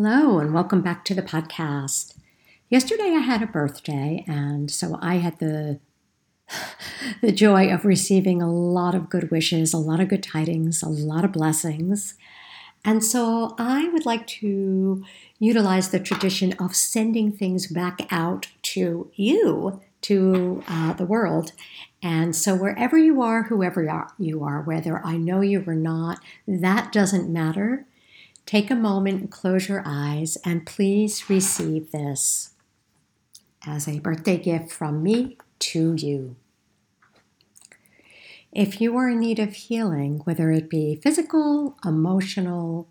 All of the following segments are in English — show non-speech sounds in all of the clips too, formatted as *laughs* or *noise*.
Hello, and welcome back to the podcast. Yesterday I had a birthday, and so I had the *sighs* the joy of receiving a lot of good wishes, a lot of good tidings, a lot of blessings. And so I would like to utilize the tradition of sending things back out to you, to uh, the world. And so wherever you are, whoever you are, whether I know you or not, that doesn't matter. Take a moment and close your eyes, and please receive this as a birthday gift from me to you. If you are in need of healing, whether it be physical, emotional,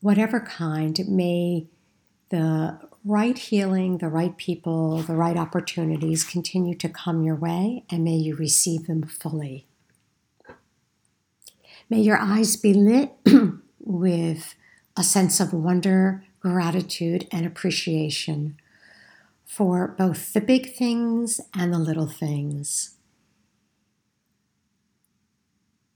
whatever kind, may the right healing, the right people, the right opportunities continue to come your way, and may you receive them fully. May your eyes be lit *clears throat* with a sense of wonder, gratitude, and appreciation for both the big things and the little things.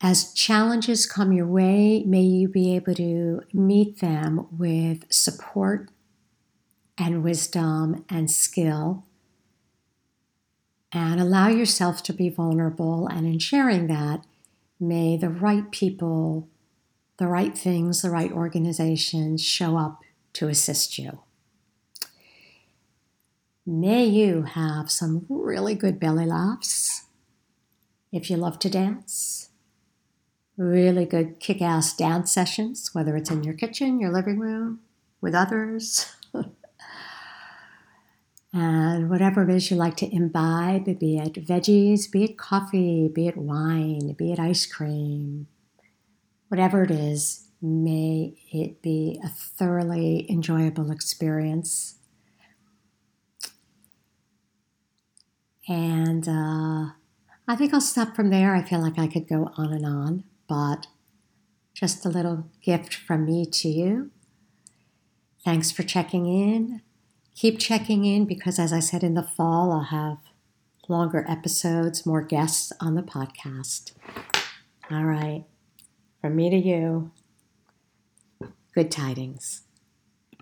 As challenges come your way, may you be able to meet them with support and wisdom and skill. And allow yourself to be vulnerable. And in sharing that, may the right people the right things, the right organizations show up to assist you. May you have some really good belly laughs if you love to dance. Really good kick ass dance sessions, whether it's in your kitchen, your living room, with others. *laughs* and whatever it is you like to imbibe, be it veggies, be it coffee, be it wine, be it ice cream, whatever it is, may it be a thoroughly enjoyable experience. And uh, I think I'll stop from there. I feel like I could go on and on, but just a little gift from me to you. Thanks for checking in. Keep checking in because, as I said in the fall, I'll have longer episodes, more guests on the podcast. All right. From me to you, good tidings.